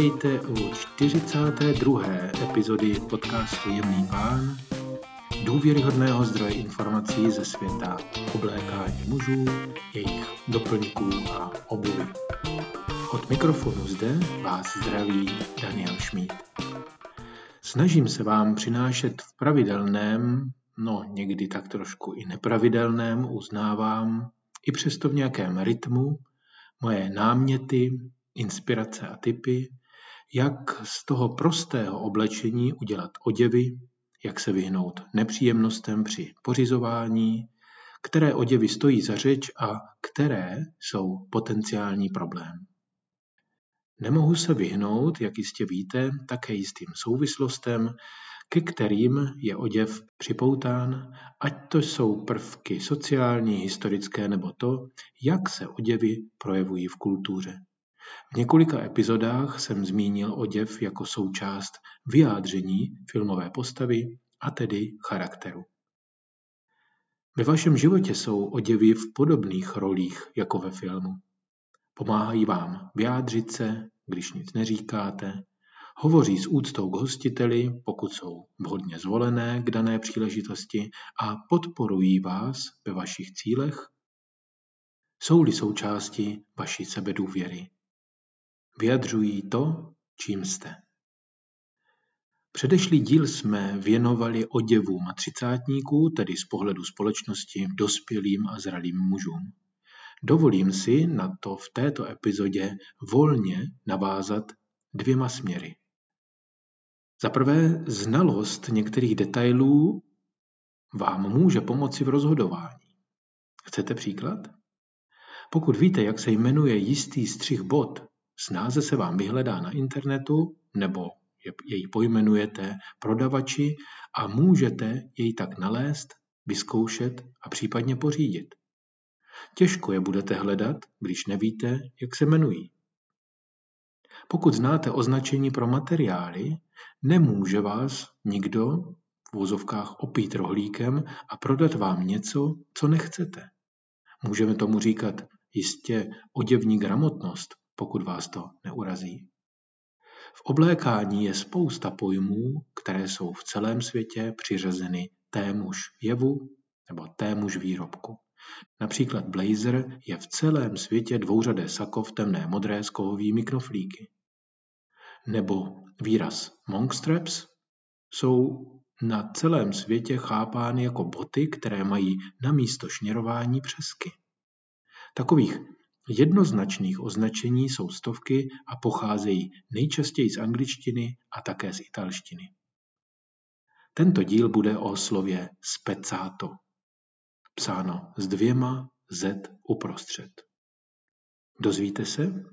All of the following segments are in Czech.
Vítejte u 42. epizody podcastu Jemný pán, důvěryhodného zdroje informací ze světa oblékání mužů, jejich doplňků a obuvy. Od mikrofonu zde vás zdraví Daniel Šmíd. Snažím se vám přinášet v pravidelném, no někdy tak trošku i nepravidelném, uznávám, i přesto v nějakém rytmu, moje náměty, inspirace a typy, jak z toho prostého oblečení udělat oděvy, jak se vyhnout nepříjemnostem při pořizování, které oděvy stojí za řeč a které jsou potenciální problém. Nemohu se vyhnout, jak jistě víte, také jistým souvislostem, ke kterým je oděv připoután, ať to jsou prvky sociální, historické nebo to, jak se oděvy projevují v kultuře. V několika epizodách jsem zmínil oděv jako součást vyjádření filmové postavy, a tedy charakteru. Ve vašem životě jsou oděvy v podobných rolích jako ve filmu. Pomáhají vám vyjádřit se, když nic neříkáte, hovoří s úctou k hostiteli, pokud jsou vhodně zvolené k dané příležitosti a podporují vás ve vašich cílech, jsou-li součástí vaší sebedůvěry. Vyjadřují to, čím jste. Předešlý díl jsme věnovali oděvům třicátníků, tedy z pohledu společnosti dospělým a zralým mužům. Dovolím si na to v této epizodě volně navázat dvěma směry. Za prvé, znalost některých detailů vám může pomoci v rozhodování. Chcete příklad? Pokud víte, jak se jmenuje jistý střih bod, snáze se vám vyhledá na internetu nebo jej pojmenujete prodavači a můžete jej tak nalézt, vyzkoušet a případně pořídit. Těžko je budete hledat, když nevíte, jak se jmenují. Pokud znáte označení pro materiály, nemůže vás nikdo v vozovkách opít rohlíkem a prodat vám něco, co nechcete. Můžeme tomu říkat jistě oděvní gramotnost, pokud vás to neurazí. V oblékání je spousta pojmů, které jsou v celém světě přiřazeny témuž jevu nebo témuž výrobku. Například blazer je v celém světě dvouřadé sako v temné modré s kovovými knoflíky. Nebo výraz monkstraps jsou na celém světě chápány jako boty, které mají na místo šněrování přesky. Takových jednoznačných označení jsou stovky a pocházejí nejčastěji z angličtiny a také z italštiny. Tento díl bude o slově spezzato, psáno s dvěma z uprostřed. Dozvíte se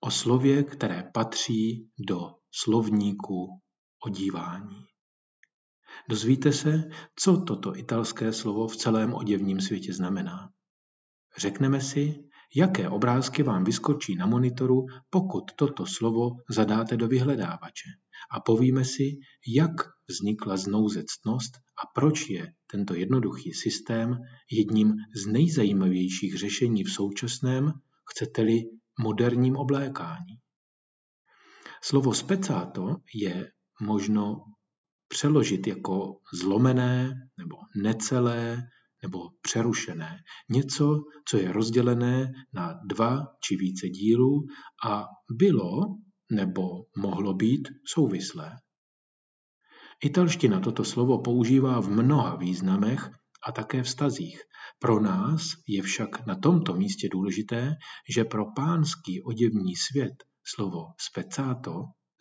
o slově, které patří do slovníku odívání. Dozvíte se, co toto italské slovo v celém oděvním světě znamená. Řekneme si, jaké obrázky vám vyskočí na monitoru, pokud toto slovo zadáte do vyhledávače. A povíme si, jak vznikla znouzectnost a proč je tento jednoduchý systém jedním z nejzajímavějších řešení v současném, chcete-li, moderním oblékání. Slovo specáto je možno přeložit jako zlomené nebo necelé nebo přerušené. Něco, co je rozdělené na dva či více dílů a bylo nebo mohlo být souvislé. Italština toto slovo používá v mnoha významech a také vztazích. Pro nás je však na tomto místě důležité, že pro pánský oděvní svět slovo specáto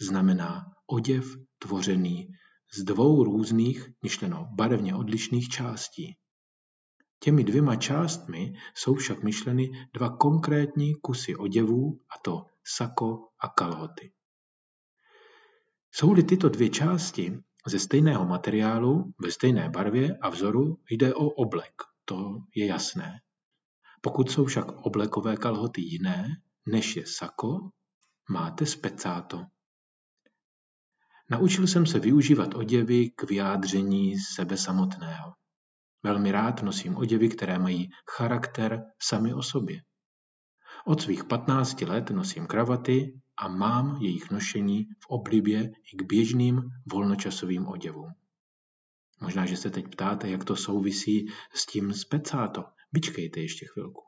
znamená oděv tvořený z dvou různých, myšleno barevně odlišných částí. Těmi dvěma částmi jsou však myšleny dva konkrétní kusy oděvů, a to sako a kalhoty. Jsou-li tyto dvě části ze stejného materiálu, ve stejné barvě a vzoru, jde o oblek, to je jasné. Pokud jsou však oblekové kalhoty jiné, než je sako, máte specáto. Naučil jsem se využívat oděvy k vyjádření sebe samotného. Velmi rád nosím oděvy, které mají charakter sami o sobě. Od svých 15 let nosím kravaty a mám jejich nošení v oblibě i k běžným volnočasovým oděvům. Možná, že se teď ptáte, jak to souvisí s tím specáto. Vyčkejte ještě chvilku.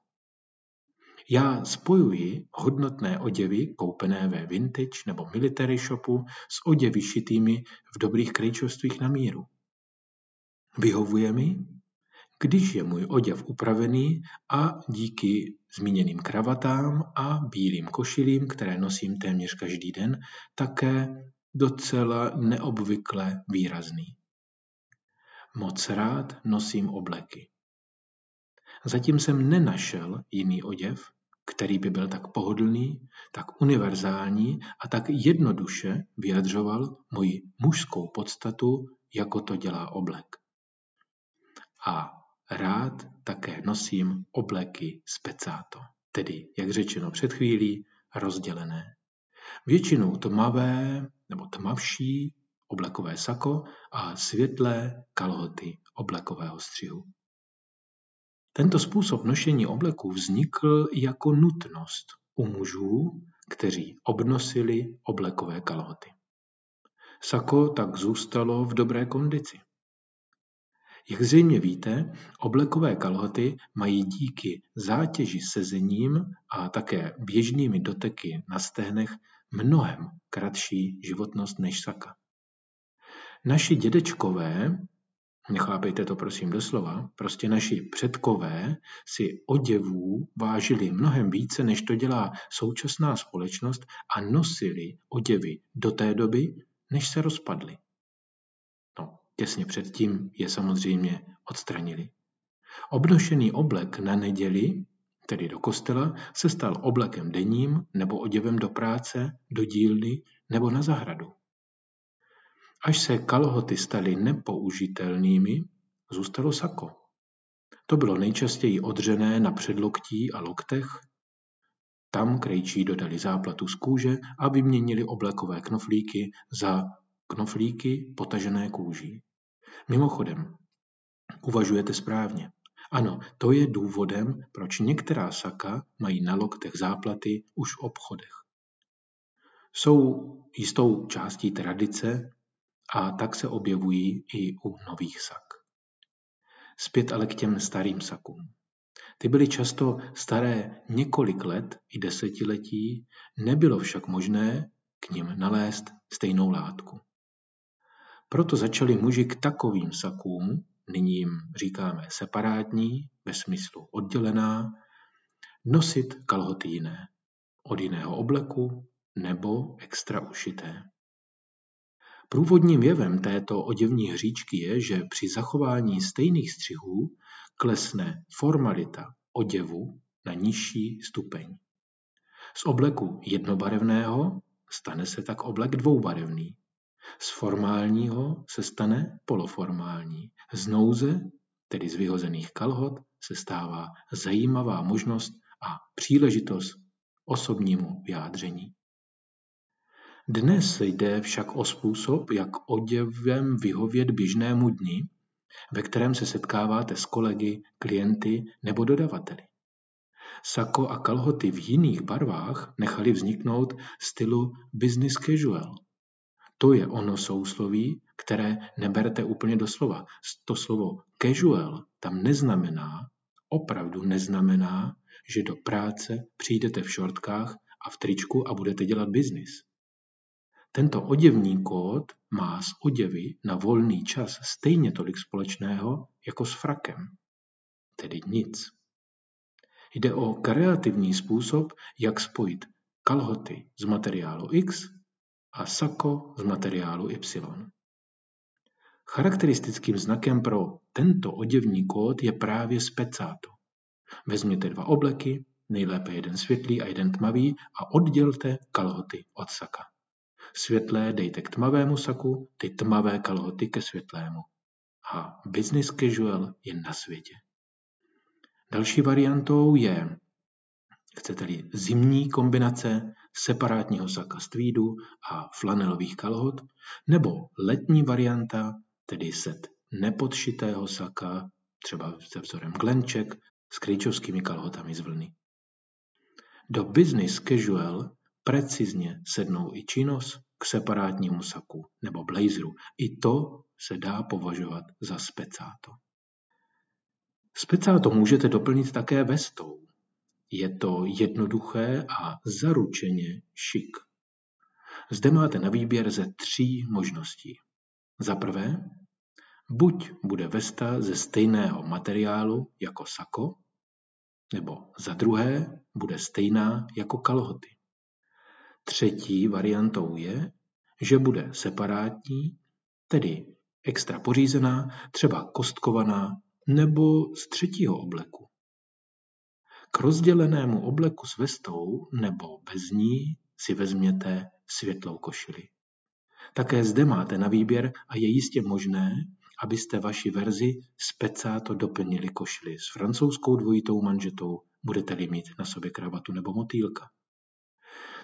Já spojuji hodnotné oděvy koupené ve vintage nebo military shopu s oděvy šitými v dobrých krejčovstvích na míru. Vyhovuje mi, když je můj oděv upravený a díky zmíněným kravatám a bílým košilím, které nosím téměř každý den, také docela neobvykle výrazný. Moc rád nosím obleky. Zatím jsem nenašel jiný oděv, který by byl tak pohodlný, tak univerzální a tak jednoduše vyjadřoval moji mužskou podstatu, jako to dělá oblek. A rád také nosím obleky specáto, tedy, jak řečeno před chvílí, rozdělené. Většinou tmavé nebo tmavší oblekové sako a světlé kalhoty oblekového střihu. Tento způsob nošení obleků vznikl jako nutnost u mužů, kteří obnosili oblekové kalhoty. Sako tak zůstalo v dobré kondici. Jak zřejmě víte, oblekové kalhoty mají díky zátěži sezením a také běžnými doteky na stehnech mnohem kratší životnost než saka. Naši dědečkové nechápejte to prosím doslova, prostě naši předkové si oděvů vážili mnohem více, než to dělá současná společnost a nosili oděvy do té doby, než se rozpadly. Těsně předtím je samozřejmě odstranili. Obnošený oblek na neděli, tedy do kostela, se stal oblekem denním nebo oděvem do práce, do dílny nebo na zahradu. Až se kalhoty staly nepoužitelnými, zůstalo sako. To bylo nejčastěji odřené na předloktí a loktech, tam krejčí dodali záplatu z kůže a vyměnili oblekové knoflíky za knoflíky potažené kůží. Mimochodem, uvažujete správně. Ano, to je důvodem, proč některá saka mají na loktech záplaty už v obchodech. Jsou jistou částí tradice a tak se objevují i u nových sak. Zpět ale k těm starým sakům. Ty byly často staré několik let i desetiletí, nebylo však možné k nim nalézt stejnou látku. Proto začali muži k takovým sakům, nyní jim říkáme separátní, ve smyslu oddělená, nosit kalhoty jiné, od jiného obleku nebo extra ušité. Průvodním jevem této oděvní hříčky je, že při zachování stejných střihů klesne formalita oděvu na nižší stupeň. Z obleku jednobarevného stane se tak oblek dvoubarevný. Z formálního se stane poloformální. Z nouze, tedy z vyhozených kalhot, se stává zajímavá možnost a příležitost osobnímu vyjádření. Dnes jde však o způsob, jak oděvem vyhovět běžnému dni, ve kterém se setkáváte s kolegy, klienty nebo dodavateli. Sako a kalhoty v jiných barvách nechali vzniknout stylu business casual. To je ono sousloví, které neberte úplně doslova. To slovo casual tam neznamená, opravdu neznamená, že do práce přijdete v šortkách a v tričku a budete dělat biznis. Tento oděvní kód má s oděvy na volný čas stejně tolik společného jako s frakem, tedy nic. Jde o kreativní způsob, jak spojit kalhoty z materiálu X a sako z materiálu Y. Charakteristickým znakem pro tento oděvní kód je právě specáto. Vezměte dva obleky, nejlépe jeden světlý a jeden tmavý a oddělte kalhoty od saka. Světlé dejte k tmavému saku, ty tmavé kalhoty ke světlému. A business casual je na světě. Další variantou je, chcete-li, zimní kombinace separátního saka z tweedu a flanelových kalhot, nebo letní varianta, tedy set nepodšitého saka, třeba se vzorem glenček, s kryčovskými kalhotami z vlny. Do business casual precizně sednou i činos k separátnímu saku nebo blazeru. I to se dá považovat za specáto. Specáto můžete doplnit také vestou. Je to jednoduché a zaručeně šik. Zde máte na výběr ze tří možností. Za prvé, buď bude vesta ze stejného materiálu jako sako, nebo za druhé bude stejná jako kalhoty. Třetí variantou je, že bude separátní, tedy extra pořízená, třeba kostkovaná nebo z třetího obleku. K rozdělenému obleku s vestou nebo bez ní si vezměte světlou košili. Také zde máte na výběr a je jistě možné, abyste vaši verzi specáto doplnili košili s francouzskou dvojitou manžetou, budete-li mít na sobě kravatu nebo motýlka.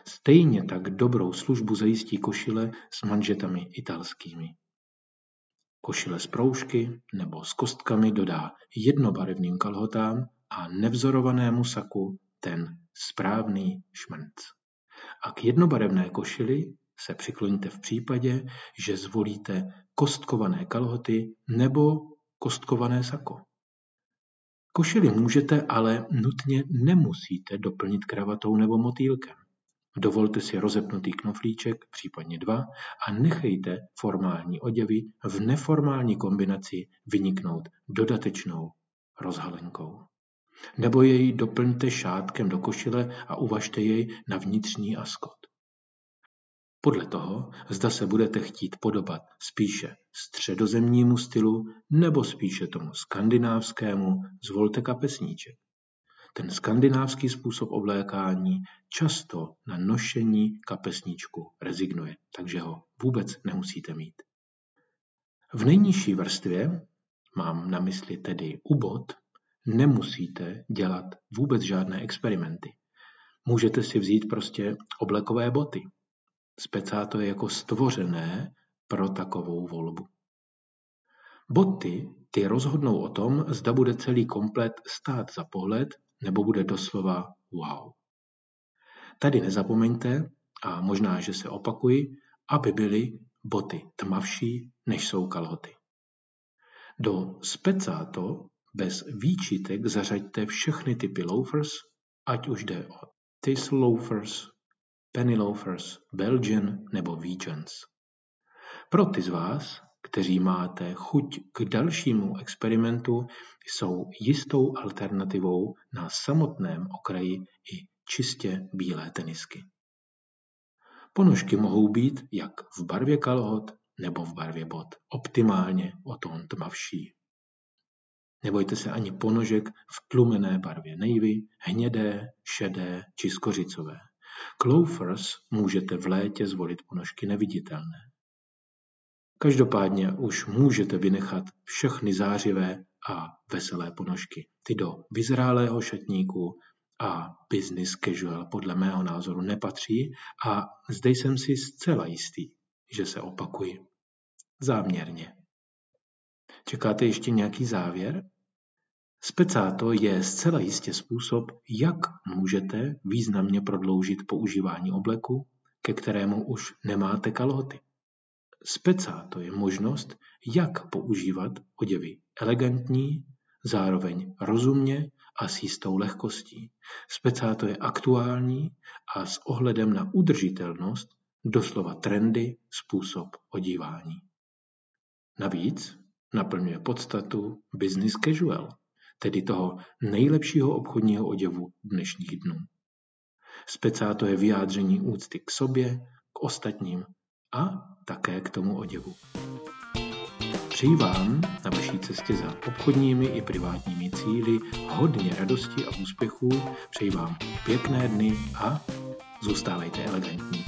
Stejně tak dobrou službu zajistí košile s manžetami italskými. Košile z proužky nebo s kostkami dodá jednobarevným kalhotám a nevzorovanému saku ten správný šmrnc. A k jednobarevné košili se přikloníte v případě, že zvolíte kostkované kalhoty nebo kostkované sako. Košili můžete, ale nutně nemusíte doplnit kravatou nebo motýlkem. Dovolte si rozepnutý knoflíček, případně dva, a nechejte formální oděvy v neformální kombinaci vyniknout dodatečnou rozhalenkou. Nebo jej doplňte šátkem do košile a uvažte jej na vnitřní askot. Podle toho, zda se budete chtít podobat spíše středozemnímu stylu nebo spíše tomu skandinávskému, zvolte kapesníček. Ten skandinávský způsob oblékání často na nošení kapesníčku rezignuje, takže ho vůbec nemusíte mít. V nejnižší vrstvě, mám na mysli tedy ubod, nemusíte dělat vůbec žádné experimenty. Můžete si vzít prostě oblekové boty. Specáto je jako stvořené pro takovou volbu. Boty ty rozhodnou o tom, zda bude celý komplet stát za pohled nebo bude doslova wow. Tady nezapomeňte, a možná, že se opakuji, aby byly boty tmavší, než jsou kalhoty. Do specáto bez výčitek zařaďte všechny typy loafers, ať už jde o Tis loafers, Penny loafers, Belgian nebo Vegans. Pro ty z vás, kteří máte chuť k dalšímu experimentu, jsou jistou alternativou na samotném okraji i čistě bílé tenisky. Ponožky mohou být jak v barvě kalhot nebo v barvě bot, optimálně o tón tmavší. Nebojte se ani ponožek v tlumené barvě nejvy, hnědé, šedé či skořicové. K loafers můžete v létě zvolit ponožky neviditelné. Každopádně už můžete vynechat všechny zářivé a veselé ponožky. Ty do vyzrálého šatníku a business casual podle mého názoru nepatří a zde jsem si zcela jistý, že se opakuji. Záměrně. Čekáte ještě nějaký závěr? Specáto je zcela jistě způsob, jak můžete významně prodloužit používání obleku, ke kterému už nemáte kalhoty. Specáto je možnost, jak používat oděvy elegantní, zároveň rozumně a s jistou lehkostí. Specáto je aktuální a s ohledem na udržitelnost doslova trendy způsob odívání. Navíc naplňuje podstatu business casual, tedy toho nejlepšího obchodního oděvu dnešních dnů. Specáto je vyjádření úcty k sobě, k ostatním a také k tomu oděvu. Přeji vám na vaší cestě za obchodními i privátními cíly hodně radosti a úspěchů, přeji vám pěkné dny a zůstávejte elegantní.